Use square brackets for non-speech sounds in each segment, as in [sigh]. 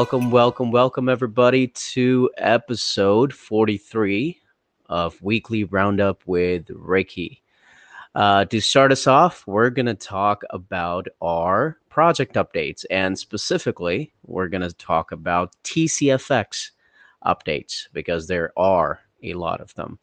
Welcome, welcome, welcome, everybody, to episode 43 of Weekly Roundup with Rekhi. Uh, to start us off, we're going to talk about our project updates, and specifically, we're going to talk about TCFX updates because there are a lot of them.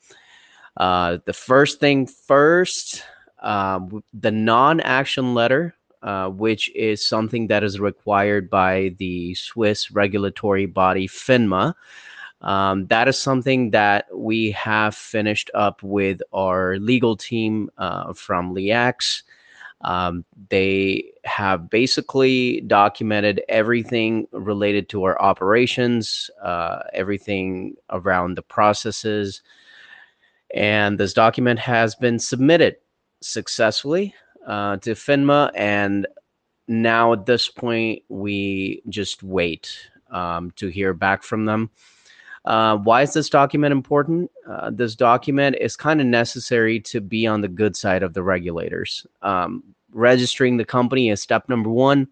Uh, the first thing first, um, the non action letter, uh, which is something that is required by the Swiss regulatory body FINMA. Um, that is something that we have finished up with our legal team uh, from LIAX. Um, they have basically documented everything related to our operations, uh, everything around the processes. And this document has been submitted successfully uh, to FINMA. And now at this point, we just wait um, to hear back from them. Uh, why is this document important? Uh, this document is kind of necessary to be on the good side of the regulators. Um, registering the company is step number one.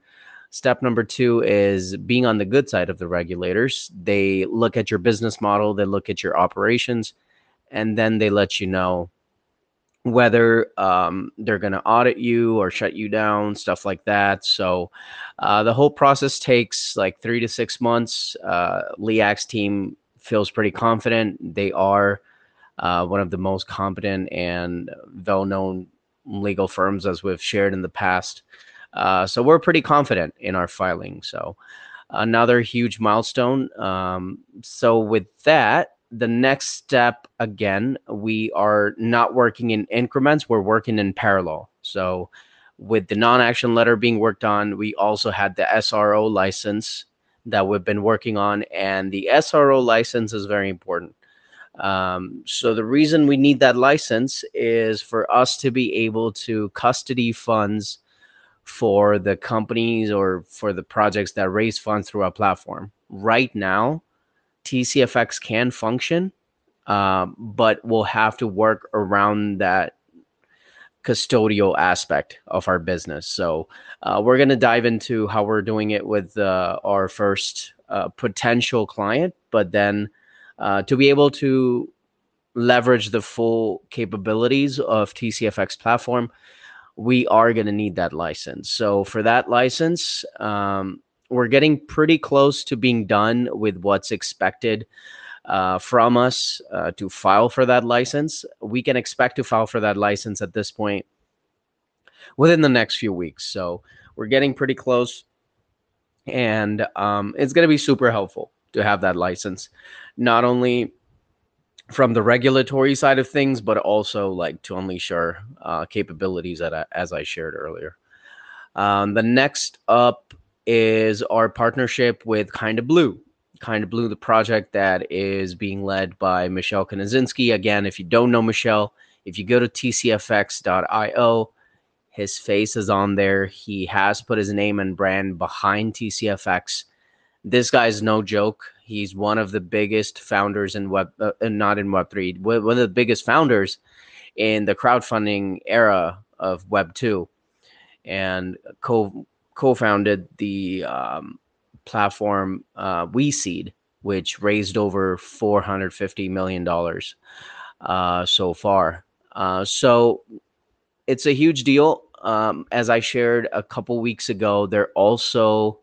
Step number two is being on the good side of the regulators. They look at your business model, they look at your operations, and then they let you know whether um, they're going to audit you or shut you down, stuff like that. So uh, the whole process takes like three to six months. Uh, team feels pretty confident. They are uh, one of the most competent and well-known legal firms, as we've shared in the past. Uh, so we're pretty confident in our filing. So another huge milestone. Um, so with that, the next step again, we are not working in increments, we're working in parallel. So, with the non action letter being worked on, we also had the SRO license that we've been working on, and the SRO license is very important. Um, so, the reason we need that license is for us to be able to custody funds for the companies or for the projects that raise funds through our platform. Right now, TCFX can function, um, but we'll have to work around that custodial aspect of our business. So uh, we're going to dive into how we're doing it with uh, our first uh, potential client, but then uh, to be able to leverage the full capabilities of TCFX platform, we are going to need that license. So for that license, um, we're getting pretty close to being done with what's expected uh, from us uh, to file for that license. We can expect to file for that license at this point within the next few weeks. So we're getting pretty close, and um, it's going to be super helpful to have that license, not only from the regulatory side of things, but also like to unleash our uh, capabilities that as I shared earlier. Um, the next up is our partnership with Kinda Blue. Kinda Blue, the project that is being led by Michelle Konosinski. Again, if you don't know Michelle, if you go to tcfx.io, his face is on there. He has put his name and brand behind TCFX. This guy's no joke. He's one of the biggest founders in Web, uh, not in Web3, one of the biggest founders in the crowdfunding era of Web 2 and co co-founded the um, platform uh, WeSeed, which raised over 450 million dollars uh, so far. Uh, so it's a huge deal. Um, as I shared a couple weeks ago, they're also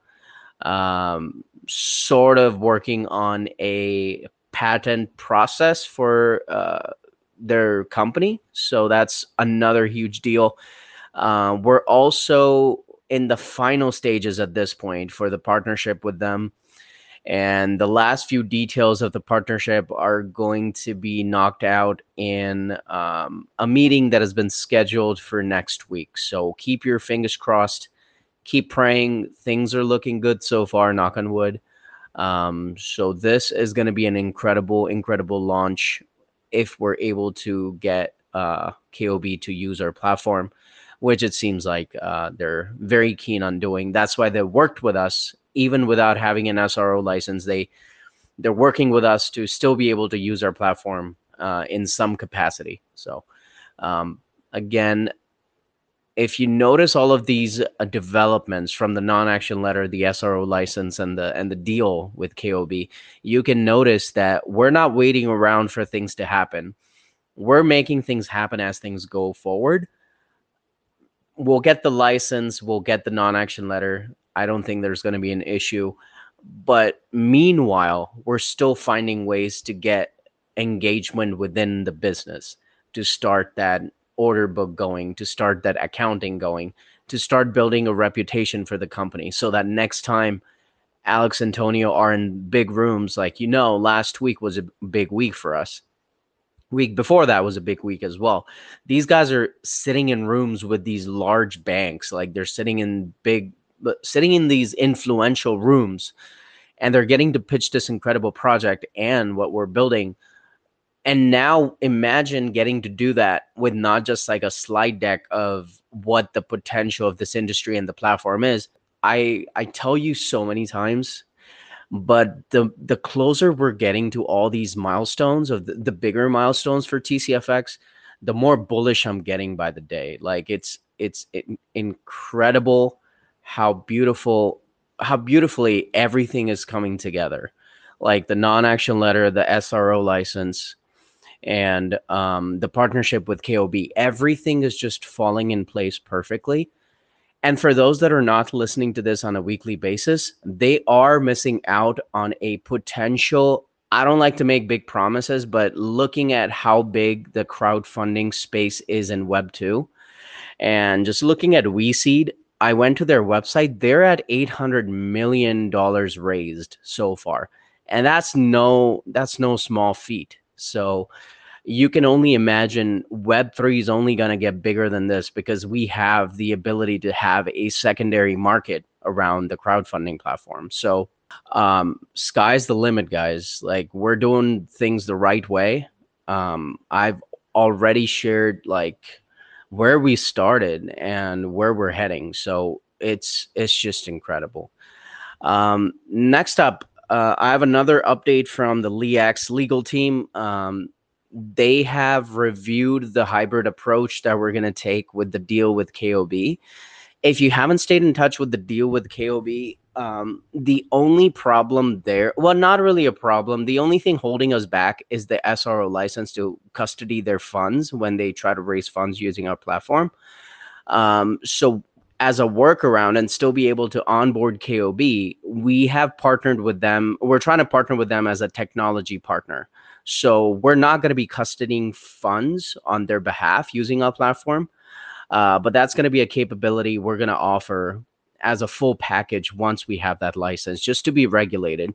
um, sort of working on a patent process for uh, their company. So that's another huge deal. Uh, we're also in the final stages at this point for the partnership with them. And the last few details of the partnership are going to be knocked out in um, a meeting that has been scheduled for next week. So keep your fingers crossed. Keep praying. Things are looking good so far, knock on wood. Um, so this is going to be an incredible, incredible launch if we're able to get uh, KOB to use our platform which it seems like uh, they're very keen on doing. That's why they worked with us, even without having an SRO license. They they're working with us to still be able to use our platform uh, in some capacity. So, um, again, if you notice all of these uh, developments from the non-action letter, the SRO license, and the and the deal with KOB, you can notice that we're not waiting around for things to happen. We're making things happen as things go forward. We'll get the license, we'll get the non-action letter. I don't think there's going to be an issue. But meanwhile, we're still finding ways to get engagement within the business to start that order book going, to start that accounting going, to start building a reputation for the company so that next time Alex and Antonio are in big rooms, like you know, last week was a big week for us. Week before that was a big week as well. These guys are sitting in rooms with these large banks, like they're sitting in big, sitting in these influential rooms, and they're getting to pitch this incredible project and what we're building and now imagine getting to do that with not just like a slide deck of what the potential of this industry and the platform is i i tell you so many times but the the closer we're getting to all these milestones of the, the bigger milestones for tcfx the more bullish i'm getting by the day like it's it's it, incredible how beautiful how beautifully everything is coming together like the non-action letter the sro license and um, the partnership with KOB. Everything is just falling in place perfectly. And for those that are not listening to this on a weekly basis, they are missing out on a potential. I don't like to make big promises, but looking at how big the crowdfunding space is in Web2 and just looking at WeSeed, I went to their website. They're at $800 million raised so far. And that's no that's no small feat. So you can only imagine Web3 is only going to get bigger than this because we have the ability to have a secondary market around the crowdfunding platform. So, um, sky's the limit, guys. Like, we're doing things the right way. Um, I've already shared like where we started and where we're heading. So it's it's just incredible. Um, next up, uh, I have another update from the LEAX legal team. Um, they have reviewed the hybrid approach that we're going to take with the deal with KOB. If you haven't stayed in touch with the deal with KOB, um, the only problem there, well, not really a problem. The only thing holding us back is the SRO license to custody their funds when they try to raise funds using our platform. Um, so, as a workaround and still be able to onboard KOB, we have partnered with them. We're trying to partner with them as a technology partner. So we're not going to be custodying funds on their behalf using our platform. Uh, but that's going to be a capability we're going to offer as a full package once we have that license, just to be regulated.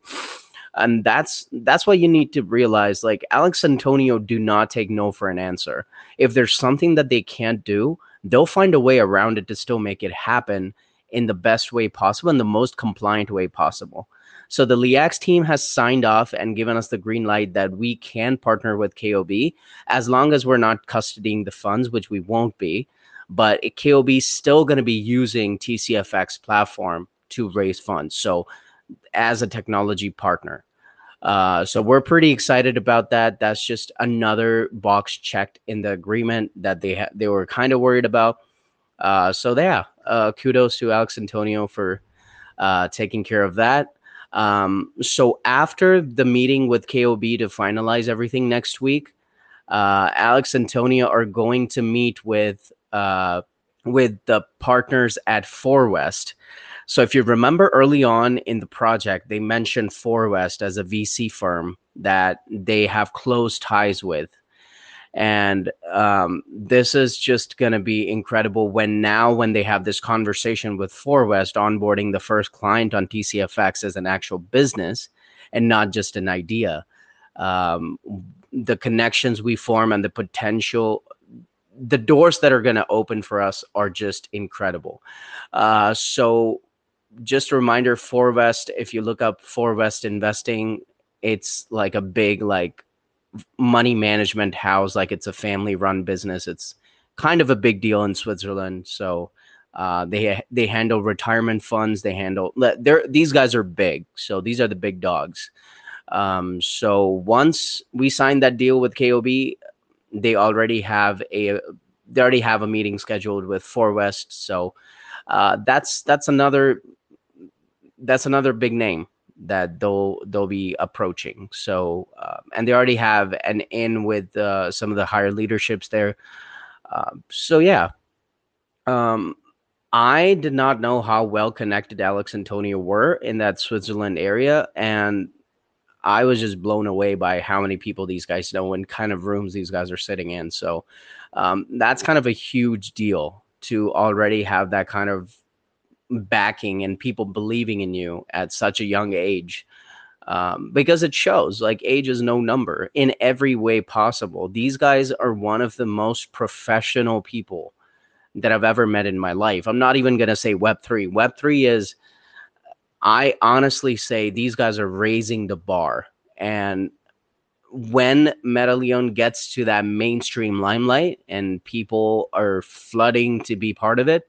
And that's that's what you need to realize. Like Alex Antonio, do not take no for an answer. If there's something that they can't do, they'll find a way around it to still make it happen in the best way possible and the most compliant way possible. So the LEAX team has signed off and given us the green light that we can partner with KOB as long as we're not custodying the funds, which we won't be. But KOB is still going to be using TCFX platform to raise funds. So as a technology partner. Uh, so we're pretty excited about that. That's just another box checked in the agreement that they ha- they were kind of worried about. Uh, so yeah, uh, kudos to Alex Antonio for uh, taking care of that. Um, so after the meeting with KOB to finalize everything next week, uh, Alex Antonio are going to meet with uh, with the partners at Four ForWest. So if you remember early on in the project, they mentioned Four ForWest as a VC firm that they have close ties with and um, this is just going to be incredible when now when they have this conversation with ForWest onboarding the first client on TCFX as an actual business and not just an idea. Um, the connections we form and the potential the doors that are going to open for us are just incredible. Uh, so, just a reminder: ForWest. If you look up ForWest Investing, it's like a big like money management house like it's a family run business it's kind of a big deal in switzerland so uh, they they handle retirement funds they handle they're these guys are big so these are the big dogs. Um, so once we signed that deal with kob they already have a they already have a meeting scheduled with ForWest, so uh, that's that's another that's another big name that they'll they'll be approaching. So uh, and they already have an in with uh, some of the higher leaderships there. Uh, so yeah, um, I did not know how well connected Alex and Antonio were in that Switzerland area, and I was just blown away by how many people these guys know and kind of rooms these guys are sitting in. So um, that's kind of a huge deal to already have that kind of backing and people believing in you at such a young age. Um, because it shows like age is no number in every way possible. These guys are one of the most professional people that I've ever met in my life. I'm not even going to say Web3. Web3 is I honestly say these guys are raising the bar. And when MetaLeon gets to that mainstream limelight and people are flooding to be part of it,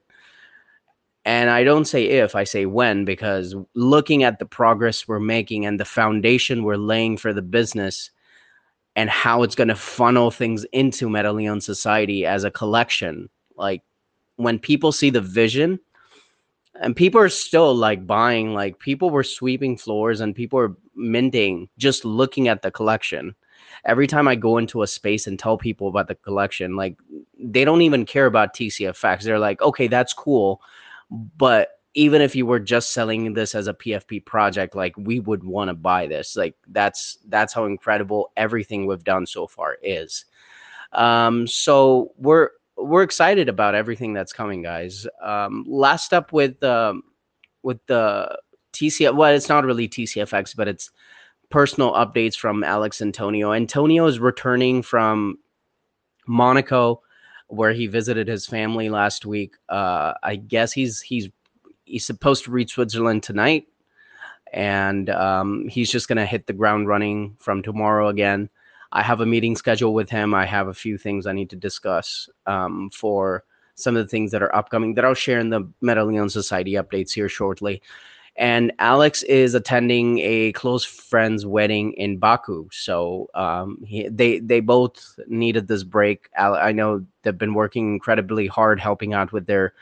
and I don't say if, I say when, because looking at the progress we're making and the foundation we're laying for the business and how it's going to funnel things into MetaLeon Society as a collection, like when people see the vision and people are still like buying like people were sweeping floors and people are minting just looking at the collection. Every time i go into a space and tell people about the collection like they don't even care about tcfx they're like okay that's cool but even if you were just selling this as a pfp project like we would want to buy this like that's that's how incredible everything we've done so far is um so we're we're excited about everything that's coming, guys. Um, last up with um, with the TCF. Well, it's not really TCFX, but it's personal updates from Alex Antonio. Antonio is returning from Monaco, where he visited his family last week. Uh, I guess he's he's he's supposed to reach Switzerland tonight, and um, he's just gonna hit the ground running from tomorrow again. I have a meeting scheduled with him. I have a few things I need to discuss um, for some of the things that are upcoming that I'll share in the MetaLeon Society updates here shortly. And Alex is attending a close friend's wedding in Baku, so um, he, they they both needed this break. I know they've been working incredibly hard helping out with their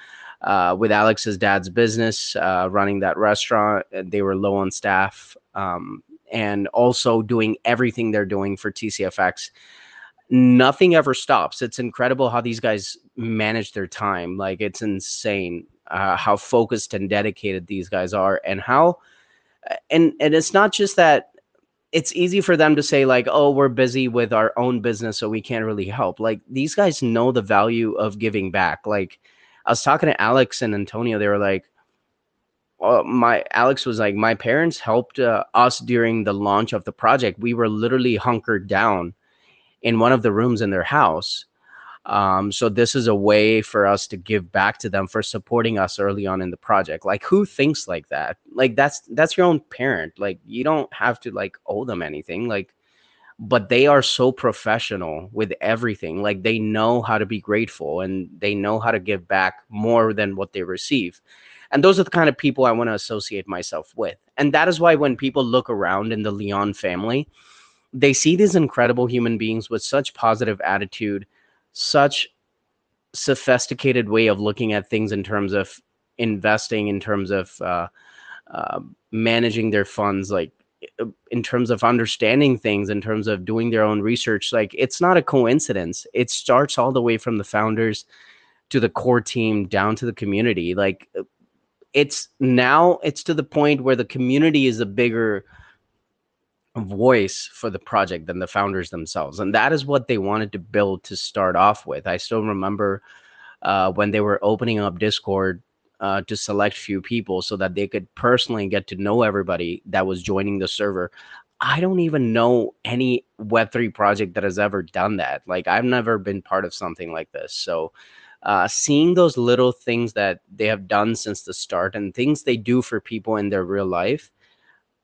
uh, with Alex's dad's business, uh, running that restaurant. They were low on staff. Um, and also doing everything they're doing for TCFX. Nothing ever stops. It's incredible how these guys manage their time. Like it's insane uh, how focused and dedicated these guys are, and how and and it's not just that it's easy for them to say like oh we're busy with our own business so we can't really help like these guys know the value of giving back like i was talking to alex and antonio they were like uh, my Alex was like, my parents helped uh, us during the launch of the project. We were literally hunkered down in one of the rooms in their house. Um, so this is a way for us to give back to them for supporting us early on in the project. Like who thinks like that? Like that's that's your own parent. Like you don't have to like owe them anything. Like but they are so professional with everything. Like they know how to be grateful and they know how to give back more than what they receive. And those are the kind of people I want to associate myself with. And that is why when people look around in the Leon family, they see these incredible human beings with such positive attitude, such sophisticated way of looking at things in terms of investing, in terms of uh, uh, managing their funds, like in terms of understanding things, in terms of doing their own research. Like it's not a coincidence. It starts all the way from the founders to the core team down to the community. Like it's now it's to the point where the community is a bigger voice for the project than the founders themselves and that is what they wanted to build to start off with. I still remember uh, when they were opening up discord uh, to select few people so that they could personally get to know everybody that was joining the server. I don't even know any web3 project that has ever done that. Like i've never been part of something like this. So uh, seeing those little things that they have done since the start and things they do for people in their real life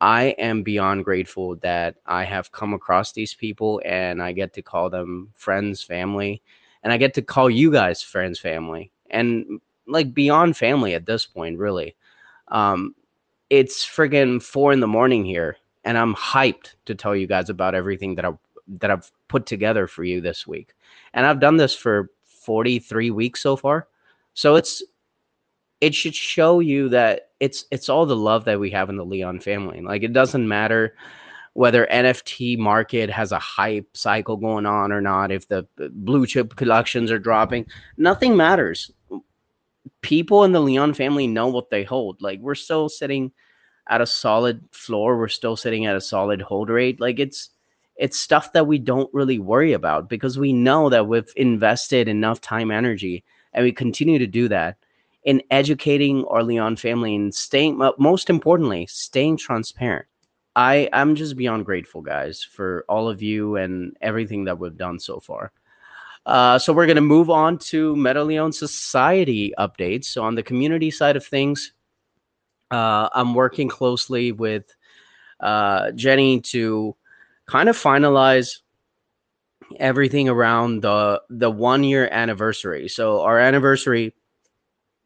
i am beyond grateful that i have come across these people and i get to call them friends family and i get to call you guys friends family and like beyond family at this point really um it's friggin' four in the morning here and i'm hyped to tell you guys about everything that i that i've put together for you this week and i've done this for 43 weeks so far. So it's it should show you that it's it's all the love that we have in the Leon family. Like it doesn't matter whether NFT market has a hype cycle going on or not, if the uh, blue chip collections are dropping, nothing matters. People in the Leon family know what they hold. Like we're still sitting at a solid floor, we're still sitting at a solid hold rate. Like it's it's stuff that we don't really worry about because we know that we've invested enough time energy and we continue to do that in educating our Leon family and staying most importantly staying transparent I I'm just beyond grateful, guys, for all of you and everything that we've done so far. Uh, so we're going to move on to MetaLeon Society updates. So on the community side of things, uh, I'm working closely with uh, Jenny to kind of finalize everything around the the one year anniversary. So our anniversary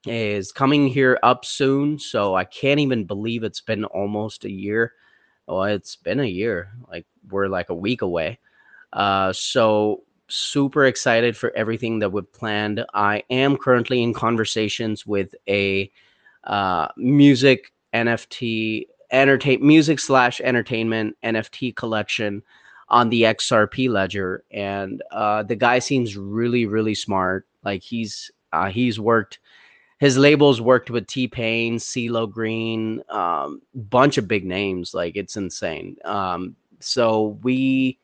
is coming here up soon. So I can't even believe it's been almost a year well, it's been a year. Like we're like a week away. Uh, so super excited for everything that we've planned. I am currently in conversations with a uh, music NFT entertain music slash entertainment NFT collection on the XRP ledger, and uh, the guy seems really really smart. Like he's uh, he's worked his labels worked with T Pain, CeeLo Green, um, bunch of big names. Like it's insane. Um, so we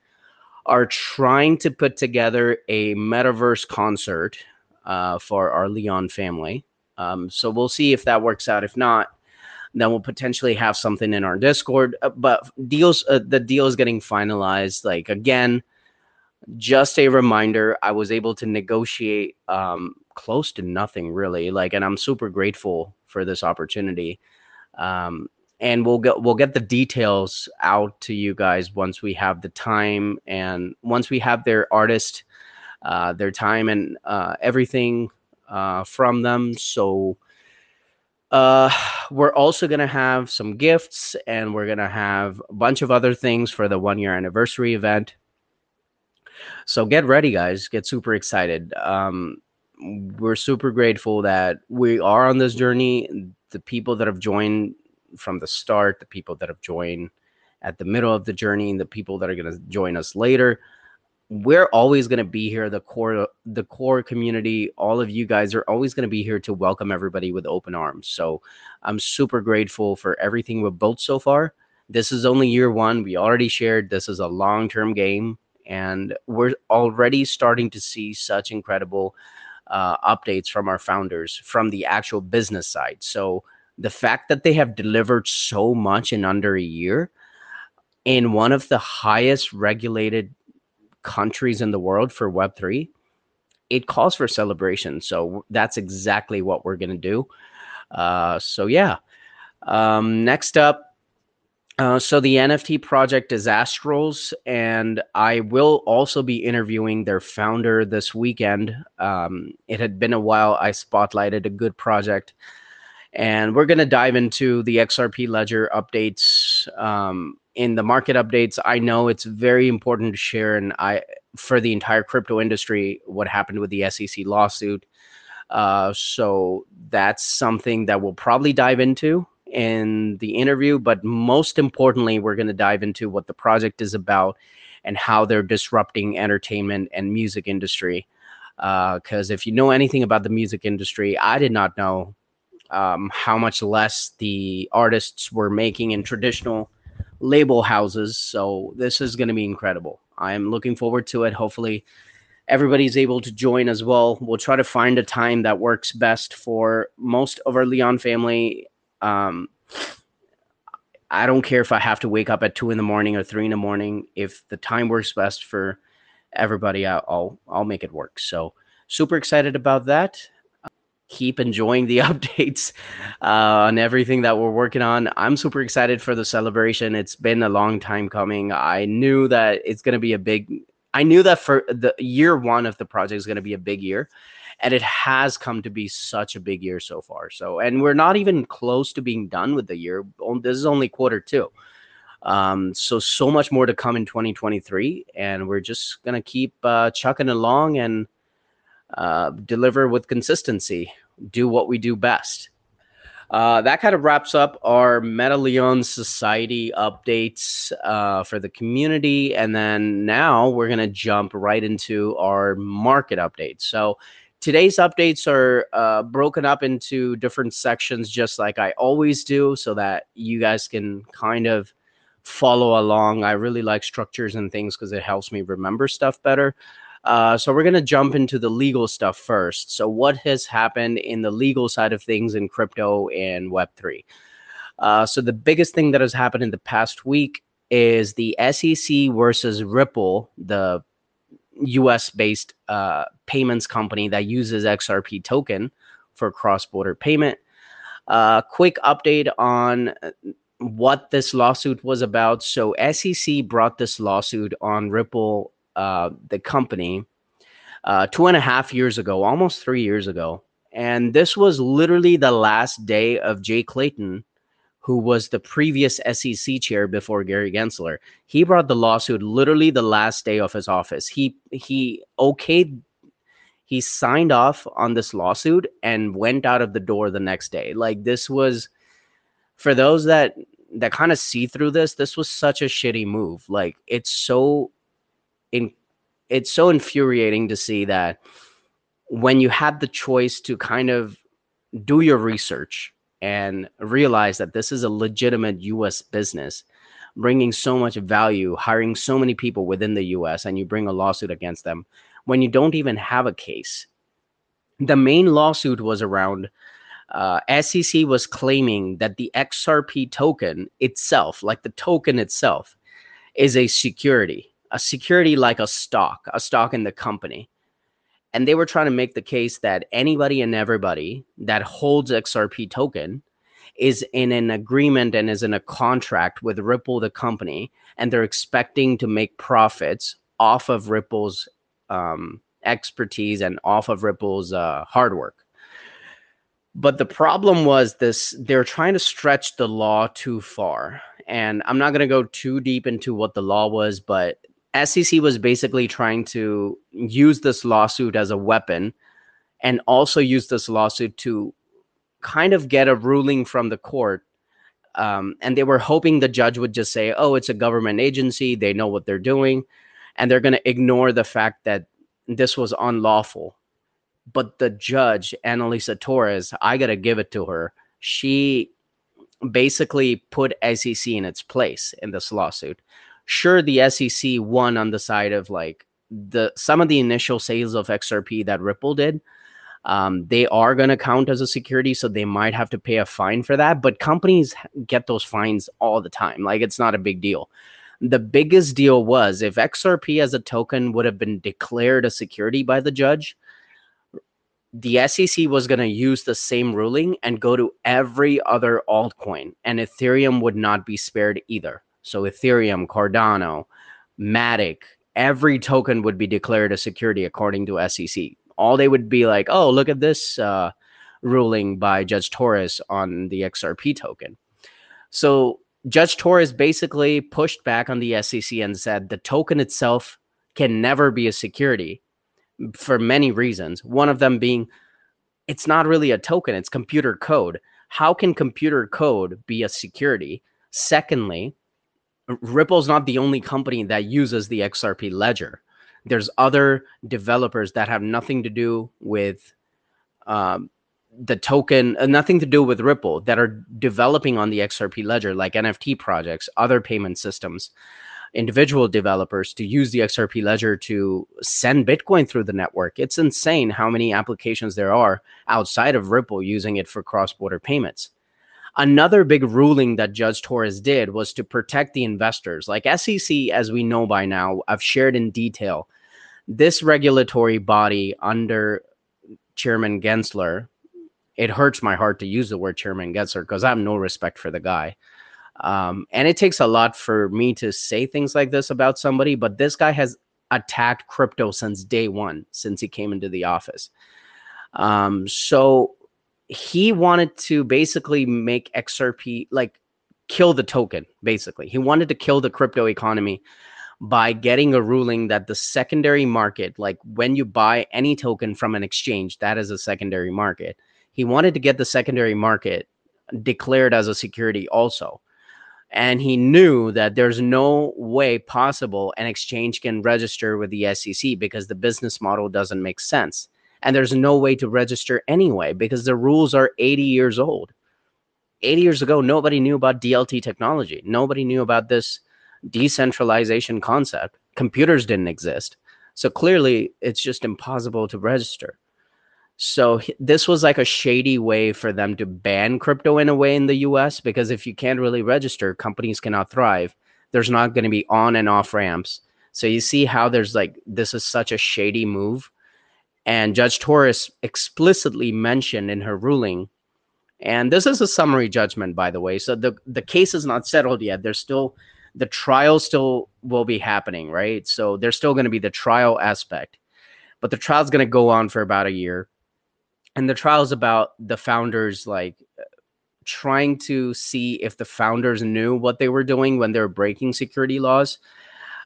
are trying to put together a metaverse concert uh, for our Leon family. Um, so we'll see if that works out. If not, then we'll potentially have something in our Discord. Uh, but deals, uh, the deal is getting finalized. Like again, just a reminder, I was able to negotiate um, close to nothing really. Like, and I'm super grateful for this opportunity. Um, and we'll get we'll get the details out to you guys once we have the time and once we have their artist, uh, their time and uh, everything uh, from them. So. Uh, we're also gonna have some gifts, and we're gonna have a bunch of other things for the one year anniversary event. So get ready, guys. Get super excited. Um, we're super grateful that we are on this journey. The people that have joined from the start, the people that have joined at the middle of the journey, and the people that are going to join us later. We're always going to be here. The core, the core community, all of you guys are always going to be here to welcome everybody with open arms. So I'm super grateful for everything we've built so far. This is only year one. We already shared this is a long term game, and we're already starting to see such incredible uh, updates from our founders from the actual business side. So the fact that they have delivered so much in under a year in one of the highest regulated countries in the world for Web3, it calls for celebration. So that's exactly what we're going to do. Uh, so, yeah. Um, next up, uh, so the NFT project is Astrals, and I will also be interviewing their founder this weekend. Um, it had been a while. I spotlighted a good project, and we're going to dive into the XRP ledger updates. Um, in the market updates, I know it's very important to share, and I for the entire crypto industry, what happened with the SEC lawsuit. Uh, so that's something that we'll probably dive into in the interview, but most importantly, we're going to dive into what the project is about and how they're disrupting entertainment and music industry. Because uh, if you know anything about the music industry, I did not know um, how much less the artists were making in traditional label houses. So this is going to be incredible. I'm looking forward to it. Hopefully, everybody's able to join as well. We'll try to find a time that works best for most of our Leon family um, I don't care if I have to wake up at two in the morning or three in the morning. If the time works best for everybody, I'll I'll make it work. So super excited about that. Keep enjoying the [laughs] updates uh, on everything that we're working on. I'm super excited for the celebration. It's been a long time coming. I knew that it's going to be a big. I knew that for the year one of the project is going to be a big year, and it has come to be such a big year so far. So, and we're not even close to being done with the year. This is only quarter two. Um, so, so much more to come in 2023, and we're just gonna keep uh, chucking along and uh, deliver with consistency, do what we do best. Uh, that kind of wraps up our MetaLeon Society updates uh, for the community. And then now we're going to jump right into our market updates. So today's updates are uh, broken up into different sections, just like I always do, so that you guys can kind of follow along. I really like structures and things because it helps me remember stuff better. Uh, so we're going to jump into the legal stuff first. So what has happened in the legal side of things in crypto and Web3? Uh, so the biggest thing that has happened in the past week is the SEC versus Ripple, the US based uh, payments company that uses XRP token for cross border payment. Uh, quick update on what this lawsuit was about. So, SEC brought this lawsuit on Ripple uh, the company uh, two and a half years ago, almost three years ago. And this was literally the last day of Jay Clayton, who was the previous SEC chair before Gary Gensler. He brought the lawsuit literally the last day of his office. He he okayed he signed off on this lawsuit and went out of the door the next day. Like this was for those that that kind of see through this, this was such a shitty move. Like it's so in it's so infuriating to see that when you had the choice to kind of do your research and realize that this is a legitimate US business bringing so much value, hiring so many people within the US, and you bring a lawsuit against them when you don't even have a case. The main lawsuit was around uh, SEC was claiming that the XRP token itself, like the token itself, is a security a security like a stock, a stock in the company. And they were trying to make the case that anybody and everybody that holds XRP token is in an agreement and is in a contract with Ripple, the company, and they're expecting to make profits off of Ripple's um, expertise and off of Ripple's uh, hard work. But the problem was this they're trying to stretch the law too far. And I'm not going to go too deep into what the law was, but SEC was basically trying to use this lawsuit as a weapon and also use this lawsuit to kind of get a ruling from the court. Um, and they were hoping the judge would just say, oh, it's a government agency. They know what they're doing. And they're going to ignore the fact that this was unlawful. But the judge, Analisa Torres, I got to give it to her. She basically put SEC in its place in this lawsuit sure the SEC won on the side of like the some of the initial sales of XRP that Ripple did. Um, they are going to count as a security, so they might have to pay a fine for that. But companies get those fines all the time. Like it's not a big deal. The biggest deal was if XRP as a token would have been declared a security by the judge, the SEC was going to use the same ruling and go to every other altcoin, and Ethereum would not be spared either. So Ethereum, Cardano, Matic, every token would be declared a security according to SEC. All they would be like, oh, look at this uh, ruling by Judge Torres on the XRP token. So Judge Torres basically pushed back on the SEC and said the token itself can never be a security for many reasons. One of them being it's not really a token, it's computer code. How can computer code be a security? Secondly, Ripple's not the only company that uses the XRP ledger. There's other developers that have nothing to do with um, the token, uh, nothing to do with Ripple, that are developing on the XRP ledger, like NFT projects, other payment systems, individual developers to use the XRP ledger to send Bitcoin through the network. It's insane how many applications there are outside of Ripple using it for cross border payments. Another big ruling that Judge Torres did was to protect the investors. Like SEC, as we know by now, I've shared in detail, this regulatory body under Chairman Gensler, it hurts my heart to use the word Chairman Gensler because I have no respect for the guy. Um, and it takes a lot for me to say things like this about somebody, but this guy has attacked crypto since day one, since he came into the office. Um, so he wanted to basically make XRP like kill the token, basically. He wanted to kill the crypto economy by getting a ruling that the secondary market, like when you buy any token from an exchange, that is a secondary market. He wanted to get the secondary market declared as a security also. And he knew that there's no way possible an exchange can register with the SEC because the business model doesn't make sense. And there's no way to register anyway because the rules are 80 years old. 80 years ago, nobody knew about DLT technology. Nobody knew about this decentralization concept. Computers didn't exist. So clearly, it's just impossible to register. So this was like a shady way for them to ban crypto in a way in the US because if you can't really register, companies cannot thrive. There's not going to be on and off ramps. So you see how there's like this is such a shady move. And Judge Torres explicitly mentioned in her ruling and this is a summary judgment by the way. So the the case is not settled yet. There's still the trial still will be happening, right? So there's still going to be the trial aspect, but the trial's going to go on for about a year. And the trial's about the founders like trying to see if the founders knew what they were doing when they were breaking security laws.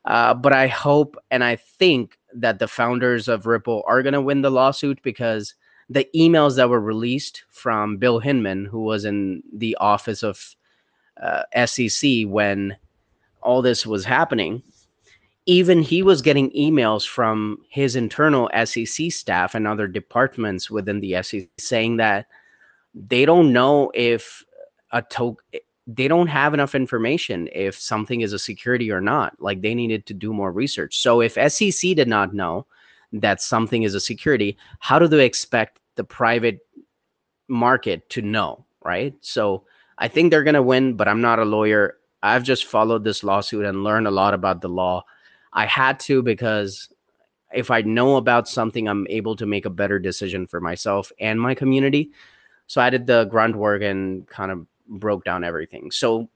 Uh, but I hope and I think that the founders of Ripple are going to win the lawsuit because the emails that were released from Bill Hinman, who was in the office of uh, SEC when all this was happening, even he was getting emails from his internal SEC staff and other departments within the SEC saying that they don't know if a token they don't have enough information if something is a security or not. Like they needed to do more research. So if SEC did not know that something is a security, how do they expect the private market to know? Right. So I think they're going to win, but I'm not a lawyer. I've just followed this lawsuit and learned a lot about the law. I had to because if I know about something, I'm able to make a better decision for myself and my community. So I did the grunt work and kind of broke down everything. So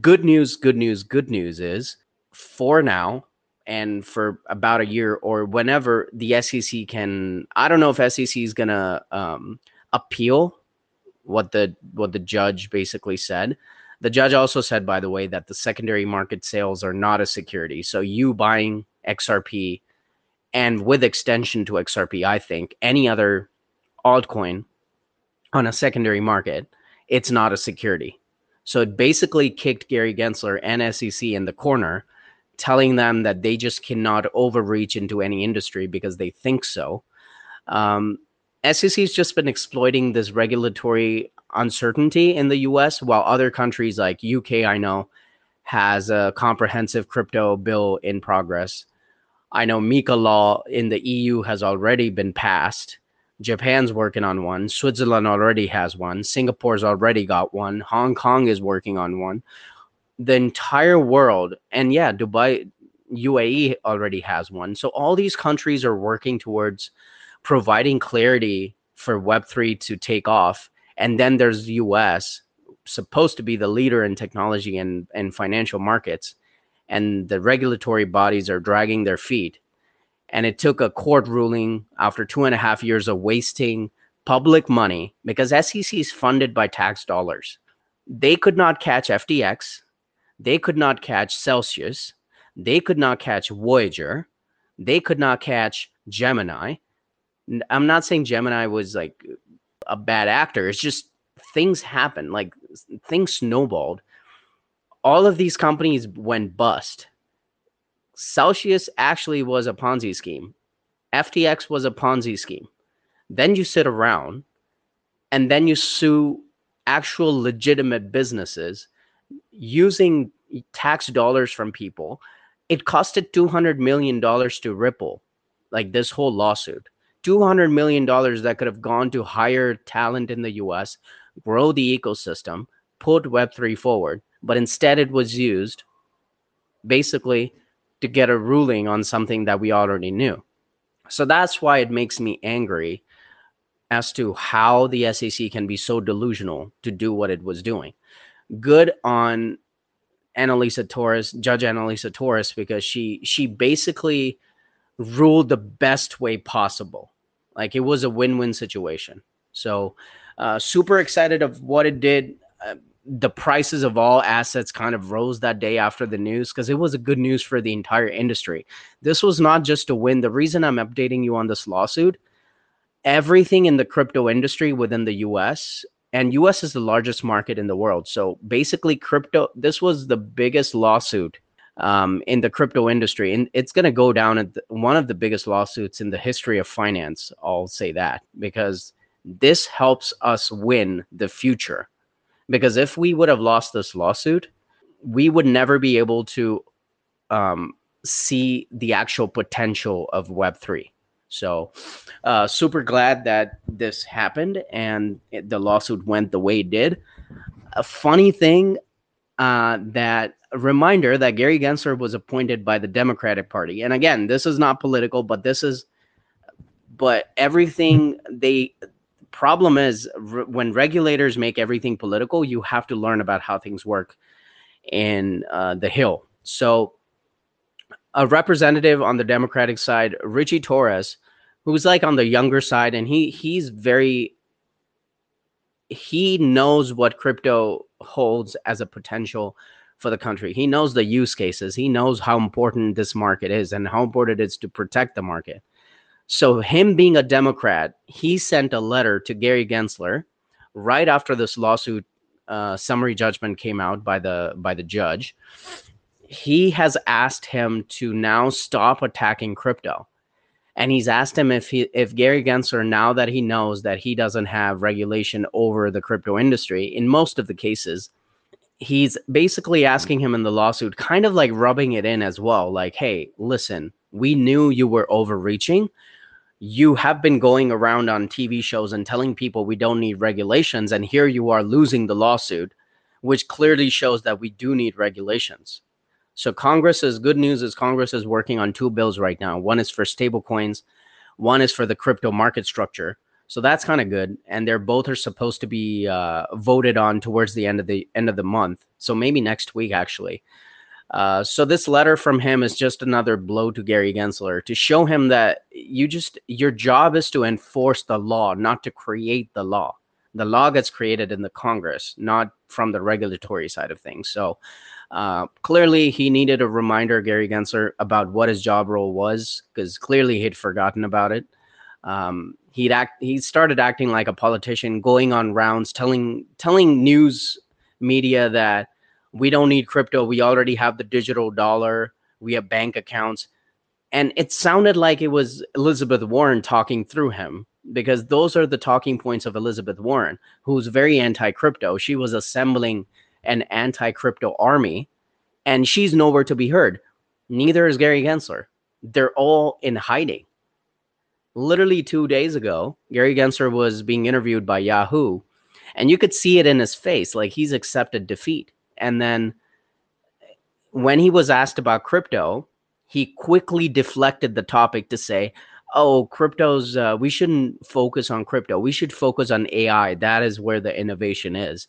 good news, good news, good news is for now and for about a year or whenever the SEC can I don't know if SEC is to um, appeal what the what the judge basically said the judge also said, by the way, that the secondary market sales are not a security. So you buying XRP and with extension to XRP, I think any other altcoin on a secondary market, it's not a security. So it basically kicked Gary Gensler and SEC in the corner, telling them that they just cannot overreach into any industry because they think so. Um, SEC has just been exploiting this regulatory uncertainty in the US, while other countries like UK, I know, has a comprehensive crypto bill in progress. I know MiCA law in the EU has already been passed. Japan's working on one. Switzerland already has one. Singapore's already got one. Hong Kong is working on one. The entire world, and yeah, Dubai, UAE already has one. So all these countries are working towards providing clarity for Web3 to take off and then there's the US, supposed to be the leader in technology and, and financial markets. And the regulatory bodies are dragging their feet. And it took a court ruling after two and a half years of wasting public money because SEC is funded by tax dollars. They could not catch FTX. They could not catch Celsius. They could not catch Voyager. They could not catch Gemini. I'm not saying Gemini was like a bad actor. It's just things happen. Like things snowballed. All of these companies went bust. Celsius actually was a Ponzi scheme. FTX was a Ponzi scheme. Then you sit around and then you sue actual legitimate businesses using tax dollars from people. It costed $200 million to Ripple, like this whole lawsuit. $200 million that could have gone to hire talent in the US, grow the ecosystem, put Web3 forward. But instead, it was used basically to get a ruling on something that we already knew. So that's why it makes me angry as to how the SEC can be so delusional to do what it was doing. Good on Analisa Torres, Judge Analisa Torres, because she she basically ruled the best way possible. Like it was a win-win situation. So uh, super excited of what it did. Uh, the prices of all assets kind of rose that day after the news because it was a good news for the entire industry. This was not just a win. The reason I'm updating you on this lawsuit, everything in the crypto industry within the US and US is the largest market in the world. So basically crypto this was the biggest lawsuit um, in the crypto industry and it's going to go down at the, one of the biggest lawsuits in the history of finance. I'll say that because this helps us win the future because if we would have lost this lawsuit, we would never be able to um, see the actual potential of Web3. So, uh, super glad that this happened and it, the lawsuit went the way it did. A funny thing uh, that a reminder that Gary Gensler was appointed by the Democratic Party. And again, this is not political, but this is, but everything they, problem is re- when regulators make everything political, you have to learn about how things work in uh, the Hill. So, a representative on the Democratic side, Richie Torres, who's like on the younger side, and he he's very he knows what crypto holds as a potential for the country. He knows the use cases. He knows how important this market is and how important it is to protect the market. So, him being a Democrat, he sent a letter to Gary Gensler right after this lawsuit uh, summary judgment came out by the by the judge. He has asked him to now stop attacking crypto, and he's asked him if he if Gary Gensler, now that he knows that he doesn't have regulation over the crypto industry in most of the cases, he's basically asking him in the lawsuit, kind of like rubbing it in as well, like, hey, listen, we knew you were overreaching you have been going around on TV shows and telling people we don't need regulations, and here you are losing the lawsuit, which clearly shows that we do need regulations. So Congress is good news is Congress is working on two bills right now. One is for stablecoins, one is for the crypto market structure. So that's kind of good, and they're both are supposed to be uh, voted on towards the end of the end of the month. So maybe next week actually. Uh, so this letter from him is just another blow to Gary Gensler to show him that you just your job is to enforce the law, not to create the law. The law gets created in the Congress, not from the regulatory side of things. So uh, clearly, he needed a reminder, Gary Gensler, about what his job role was, because clearly he'd forgotten about it. Um, he'd act. He started acting like a politician, going on rounds, telling telling news media that we don't need crypto. We already have the digital dollar. We have bank accounts. And it sounded like it was Elizabeth Warren talking through him because those are the talking points of Elizabeth Warren, who's very anti crypto. She was assembling an anti crypto army and she's nowhere to be heard. Neither is Gary Gensler. They're all in hiding. Literally two days ago, Gary Gensler was being interviewed by Yahoo, and you could see it in his face like he's accepted defeat. And then when he was asked about crypto, he quickly deflected the topic to say, "Oh, crypto's uh, we shouldn't focus on crypto. We should focus on AI. That is where the innovation is."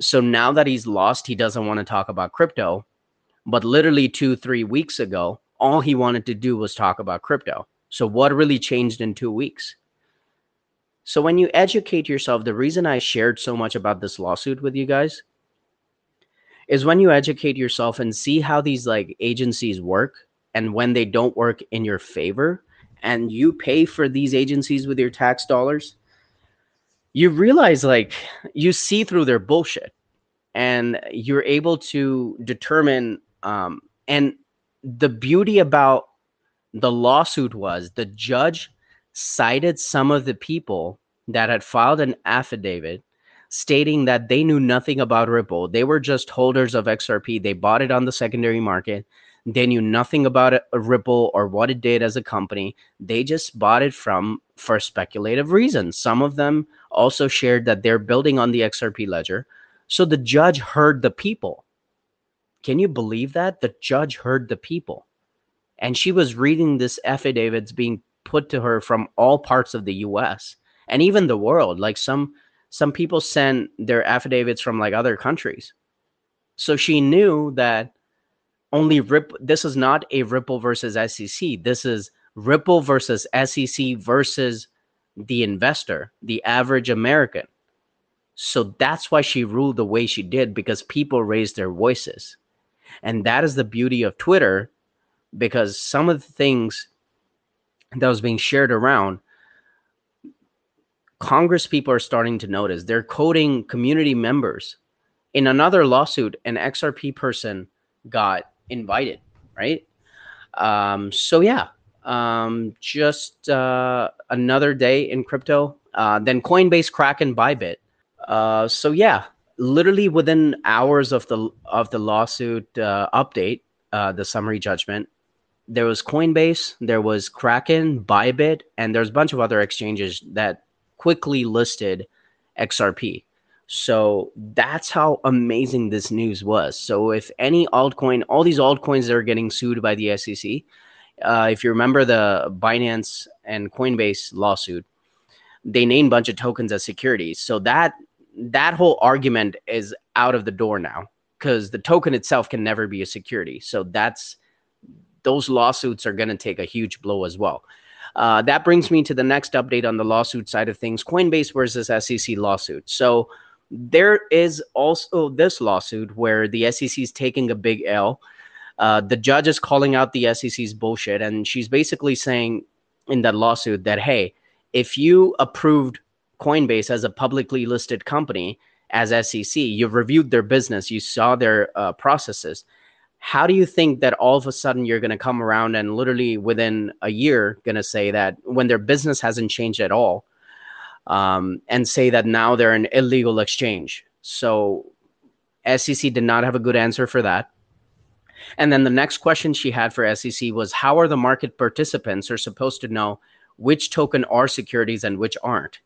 So now that he's lost, he doesn't want to talk about crypto. But literally 2-3 weeks ago, all he wanted to do was talk about crypto. So what really changed in 2 weeks? So when you educate yourself, the reason I shared so much about this lawsuit with you guys is when you educate yourself and see how these like agencies work and when they don't work in your favor and you pay for these agencies with your tax dollars you realize like you see through their bullshit and you're able to determine um, and the beauty about the lawsuit was the judge cited some of the people that had filed an affidavit stating that they knew nothing about Ripple. They were just holders of XRP. They bought it on the secondary market. They knew nothing about it, uh, Ripple or what it did as a company. They just bought it from for speculative reasons. Some of them also shared that they're building on the XRP ledger. So the judge heard the people. Can you believe that? The judge heard the people. And she was reading this affidavits being put to her from all parts of the US and even the world. Like some some people sent their affidavits from like other countries. So she knew that only Rip this is not a Ripple versus SEC. This is Ripple versus SEC versus the investor, the average American. So that's why she ruled the way she did because people raised their voices. And that is the beauty of Twitter because some of the things that was being shared around Congress people are starting to notice. They're quoting community members. In another lawsuit, an XRP person got invited, right? Um, so yeah, um, just uh, another day in crypto. Uh, then Coinbase, Kraken, Bybit. Uh, so yeah, literally within hours of the of the lawsuit uh, update, uh, the summary judgment, there was Coinbase, there was Kraken, Bybit, and there's a bunch of other exchanges that quickly listed XRP. So that's how amazing this news was. So if any altcoin, all these altcoins that are getting sued by the SEC, uh, if you remember the Binance and Coinbase lawsuit, they named a bunch of tokens as securities. So that that whole argument is out of the door now because the token itself can never be a security. So that's those lawsuits are going to take a huge blow as well. Uh, that brings me to the next update on the lawsuit side of things Coinbase versus SEC lawsuit. So there is also this lawsuit where the SEC is taking a big L. Uh, the judge is calling out the SEC's bullshit, and she's basically saying in that lawsuit that, hey, if you approved Coinbase as a publicly listed company as SEC, you've reviewed their business, you saw their uh, processes, how do you think that all of a sudden you're going to come around and literally within a year going to say that when their business hasn't changed at all um, and say that now they're an illegal exchange? So sec did not have a good answer for that. And then the next question she had for sec was how are the market participants are supposed to know which token are securities and which aren't?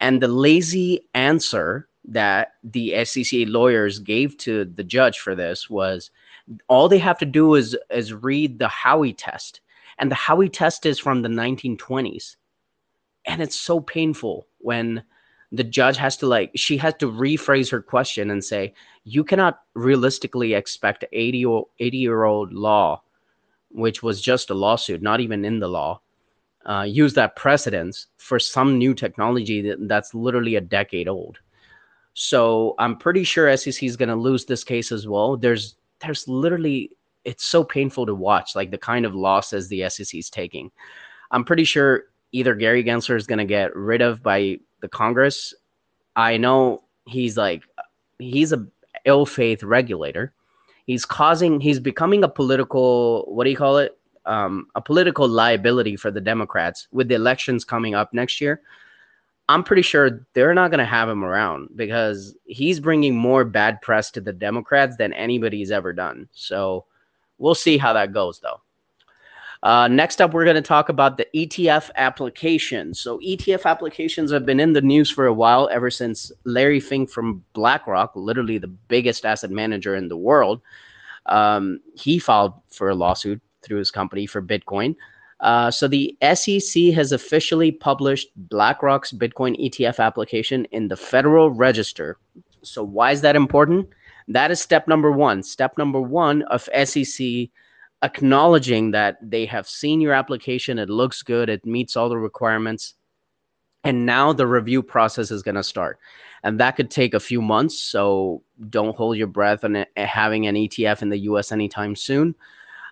And the lazy answer that the sec lawyers gave to the judge for this was all they have to do is is read the Howey test, and the Howey test is from the 1920s, and it's so painful when the judge has to like she has to rephrase her question and say you cannot realistically expect 80 or 80 year old law which was just a lawsuit not even in the law uh, use that precedence for some new technology that, that's literally a decade old. So i'm pretty sure sec is going to lose this case as well. There's there's literally it's so painful to watch, like the kind of losses the SEC is taking. I'm pretty sure either Gary Gensler is going to get rid of by the Congress. I know he's like he's a ill faith regulator. He's causing he's becoming a political what do you call it? Um, a political liability for the Democrats with the elections coming up next year. I'm pretty sure they're not going to have him around because he's bringing more bad press to the Democrats than anybody's ever done. So we'll see how that goes, though. Uh, next up, we're going to talk about the ETF applications. So, ETF applications have been in the news for a while, ever since Larry Fink from BlackRock, literally the biggest asset manager in the world, um, he filed for a lawsuit through his company for Bitcoin. Uh, so the SEC has officially published BlackRock's Bitcoin ETF application in the Federal Register. So why is that important? That is step number one. Step number one of SEC acknowledging that they have seen your application, it looks good, it meets all the requirements, and now the review process is going to start. And that could take a few months. So don't hold your breath on having an ETF in the US anytime soon.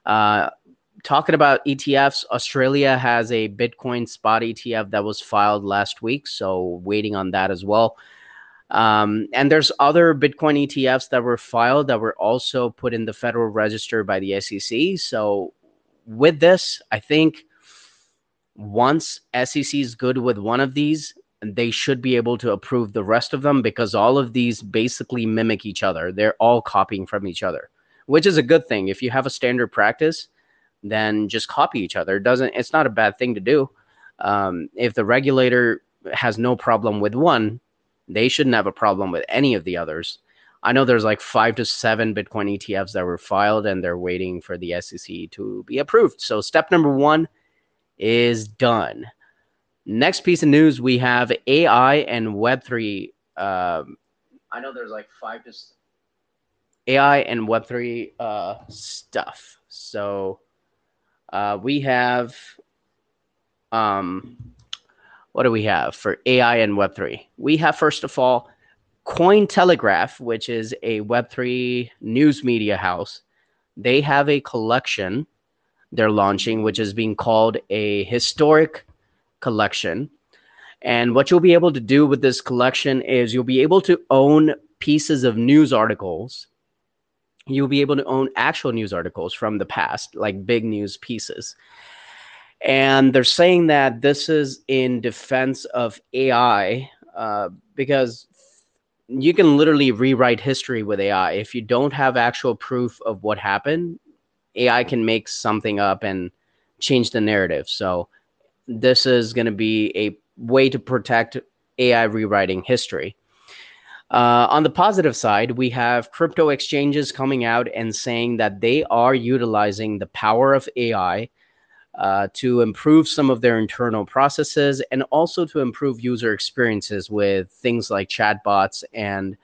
Uh, talking about ETFs, Australia has a Bitcoin spot ETF that was filed last week, so waiting on that as well. Um, and there's other Bitcoin ETFs that were filed that were also put in the Federal Register by the SEC. So with this, I think once SEC is good with one of these, they should be able to approve the rest of them because all of these basically mimic each other. They're all copying from each other, which is a good thing. If you have a standard practice, then just copy each other. It doesn't it's not a bad thing to do. Um, if the regulator has no problem with one, they shouldn't have a problem with any of the others. I know there's like five to seven Bitcoin ETFs that were filed and they're waiting for the SEC to be approved. So step number one is done. Next piece of news we have AI and Web3. Um, I know there's like five to AI and Web3 uh, stuff. So uh, we have, um, what do we have for AI and Web3? We have, first of all, Cointelegraph, which is a Web3 news media house, they have a collection they're launching, which is being called a historic collection. And what you'll be able to do with this collection is you'll be able to own pieces of news articles. You'll be able to own actual news articles from the past, like big news pieces. And they're saying that this is in defense of AI uh, because you can literally rewrite history with AI. If you don't have actual proof of what happened, AI can make something up and change the narrative. So this is going to be a way to protect AI rewriting history. Uh, on the positive side, we have crypto exchanges coming out and saying that they are utilizing the power of AI uh, to improve some of their internal processes and also to improve user experiences with things like chatbots and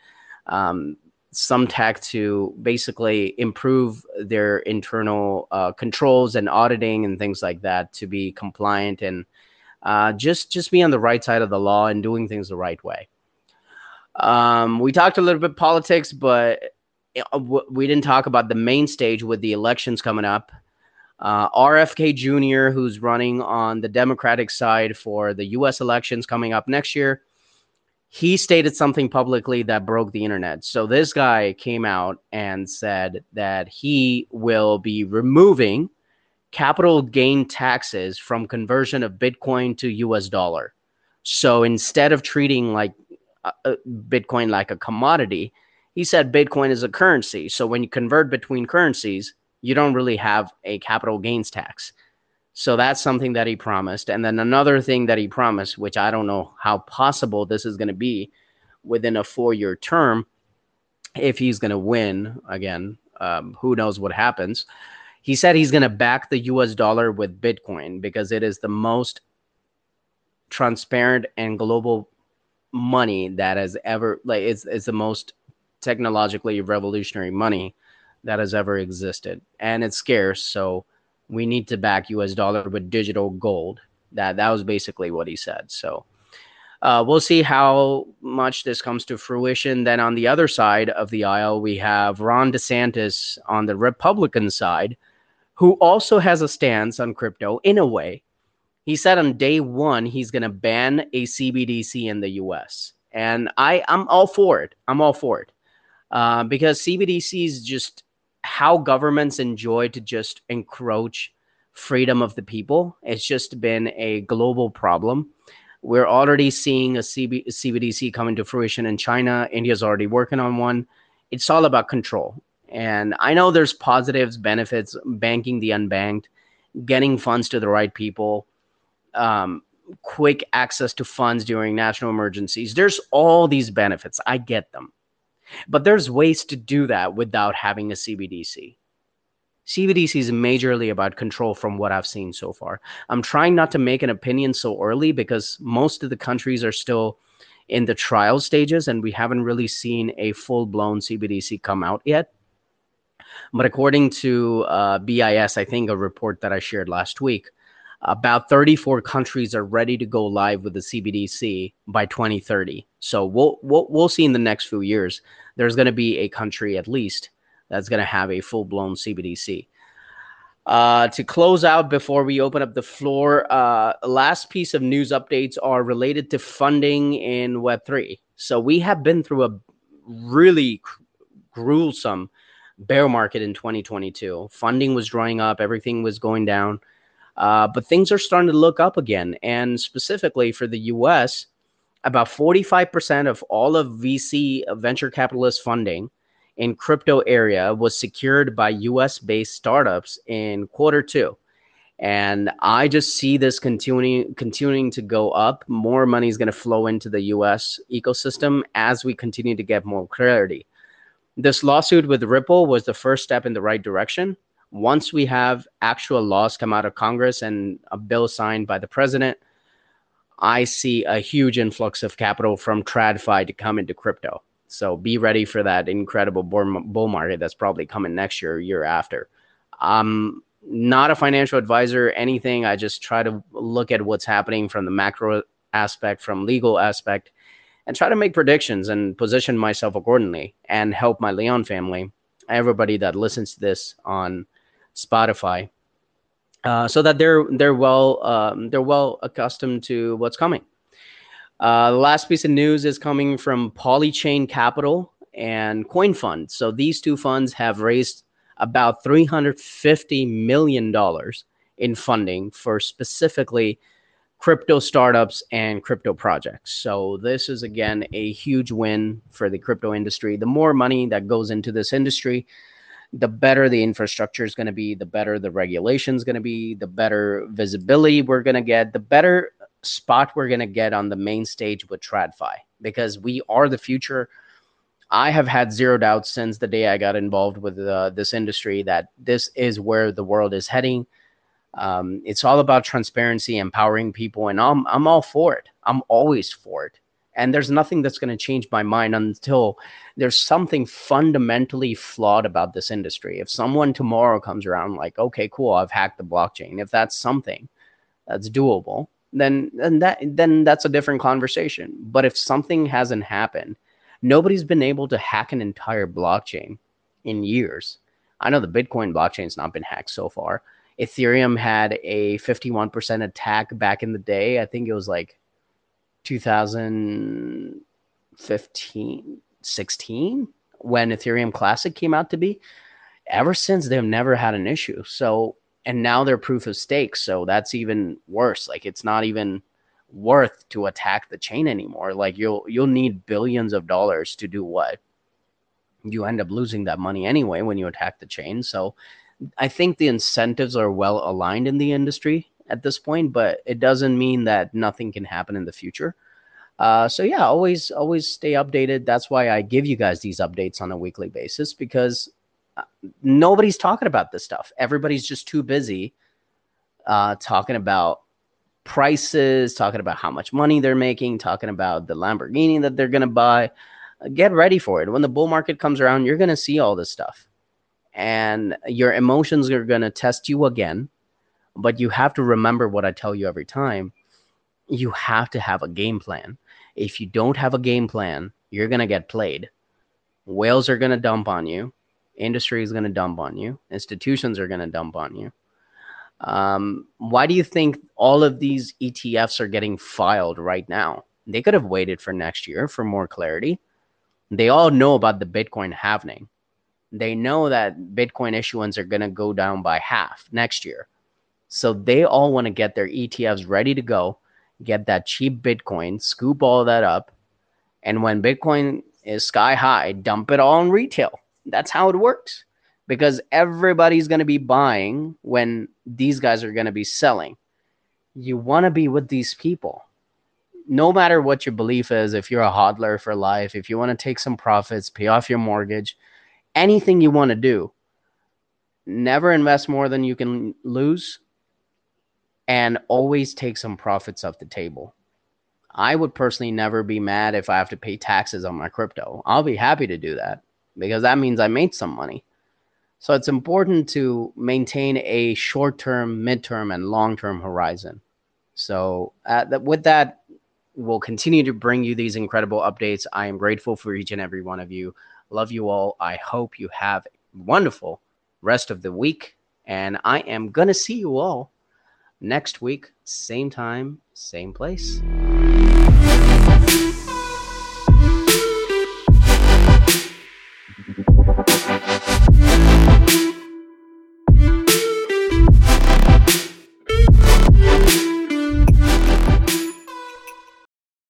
um, some tech to basically improve their internal uh, controls and auditing and things like that to be compliant and uh, just just be on the right side of the law and doing things the right way. Um, we talked a little bit politics, but uh, we didn't talk about the main stage with the elections coming up. Uh, RFK Jr., who's running on the Democratic side for the U.S. elections coming up next year, he stated something publicly that broke the internet. So this guy came out and said that he will be removing capital gain taxes from conversion of Bitcoin to US dollar. So instead of treating like uh, uh, Bitcoin like a commodity, he said Bitcoin is a currency. So when you convert between currencies, you don't really have a capital gains tax. So that's something that he promised. And then another thing that he promised, which I don't know how possible this is going to be within a four year term, if he's going to win again, um, who knows what happens. He said he's going to back the US dollar with Bitcoin because it is the most transparent and global money that has ever like it's, it's the most technologically revolutionary money that has ever existed and it's scarce so we need to back US dollar with digital gold. That that was basically what he said. So uh, we'll see how much this comes to fruition. Then on the other side of the aisle, we have Ron DeSantis on the Republican side, who also has a stance on crypto in a way. He said on day one he's going to ban a CBDC in the U.S. And I I'm all for it. I'm all for it uh, because CBDCs just how governments enjoy to just encroach freedom of the people. It's just been a global problem. We're already seeing a CB- CBDC coming to fruition in China. India's already working on one. It's all about control. And I know there's positives, benefits, banking the unbanked, getting funds to the right people, um, quick access to funds during national emergencies. There's all these benefits. I get them. But there's ways to do that without having a CBDC. CBDC is majorly about control from what I've seen so far. I'm trying not to make an opinion so early because most of the countries are still in the trial stages and we haven't really seen a full blown CBDC come out yet. But according to uh, BIS, I think a report that I shared last week, about 34 countries are ready to go live with the CBDC by 2030. So we'll we'll, we'll see in the next few years. There's going to be a country at least that's going to have a full blown CBDC. Uh, to close out before we open up the floor, uh, last piece of news updates are related to funding in Web3. So we have been through a really gruesome bear market in 2022. Funding was drying up, everything was going down. Uh, but things are starting to look up again. And specifically for the US, about 45% of all of VC venture capitalist funding in crypto area was secured by US based startups in quarter two. And I just see this continuing continuing to go up. More money is going to flow into the US ecosystem as we continue to get more clarity. This lawsuit with Ripple was the first step in the right direction once we have actual laws come out of Congress and a bill signed by the president, I see a huge influx of capital from TradFi to come into crypto. So be ready for that incredible bull market that's probably coming next year, year after. I'm not a financial advisor, anything. I just try to look at what's happening from the macro aspect, from legal aspect, and try to make predictions and position myself accordingly and help my Leon family, everybody that listens to this on Spotify, uh, so that they're they're well um, they're well accustomed to what's coming. Uh, the last piece of news is coming from Polychain Capital and Coin Fund. So these two funds have raised about $350 million in funding for specifically crypto startups and crypto projects. So this is again a huge win for the crypto industry. The more money that goes into this industry, the better the infrastructure is going to be, the better the regulation is going to be, the better visibility we're going to get, the better spot we're going to get on the main stage with TradFi because we are the future. I have had zero doubts since the day I got involved with uh, this industry that this is where the world is heading. Um, it's all about transparency, empowering people, and I'm I'm all for it. I'm always for it. And there's nothing that's going to change my mind until there's something fundamentally flawed about this industry. If someone tomorrow comes around like, okay, cool, I've hacked the blockchain. If that's something that's doable, then then that then that's a different conversation. But if something hasn't happened, nobody's been able to hack an entire blockchain in years. I know the Bitcoin blockchain's not been hacked so far. Ethereum had a 51% attack back in the day. I think it was like 2015, 16 when Ethereum Classic came out to be. Ever since, they've never had an issue. So and now they're proof of stake. So that's even worse. Like it's not even worth to attack the chain anymore. Like you'll you'll need billions of dollars to do what? You end up losing that money anyway when you attack the chain. So i think the incentives are well aligned in the industry at this point but it doesn't mean that nothing can happen in the future uh, so yeah always always stay updated that's why i give you guys these updates on a weekly basis because nobody's talking about this stuff. Everybody's just too busy uh, talking about prices, talking about how much money they're making, talking about the Lamborghini that they're going to buy. Get ready for it. When the bull market comes around, you're going to see all this stuff. And your emotions are going to test you again. But you have to remember what I tell you every time. You have to have a game plan. If you don't have a game plan, you're going to get played. Whales are going to dump on you. Industry is going to dump on you. Institutions are going to dump on you. Um, why do you think all of these etfs are getting filed right now? They could have waited for next year for more clarity. They all know about the bitcoin halving. They know that bitcoin issuance are going to go down by half next year so they all want to get their etfs ready to go get that cheap bitcoin scoop all that up and when bitcoin is sky high dump it all in retail that's how it works because everybody's going to be buying when these guys are going to be selling. You want to be with these people. No matter what your belief is, if you're a hodler for life, if you want to take some profits, pay off your mortgage, anything you want to do, never invest more than you can lose and always take some profits off the table. I would personally never be mad if I have to pay taxes on my crypto. I'll be happy to do that because that means I made some money. So it's important to maintain a short term, midterm, and long term horizon. So uh, with that, we'll continue to bring you these incredible updates. I am grateful for each and every one of you. Love you all. I hope you have a wonderful rest of the week. And I am going to see you all Next week, same time, same place.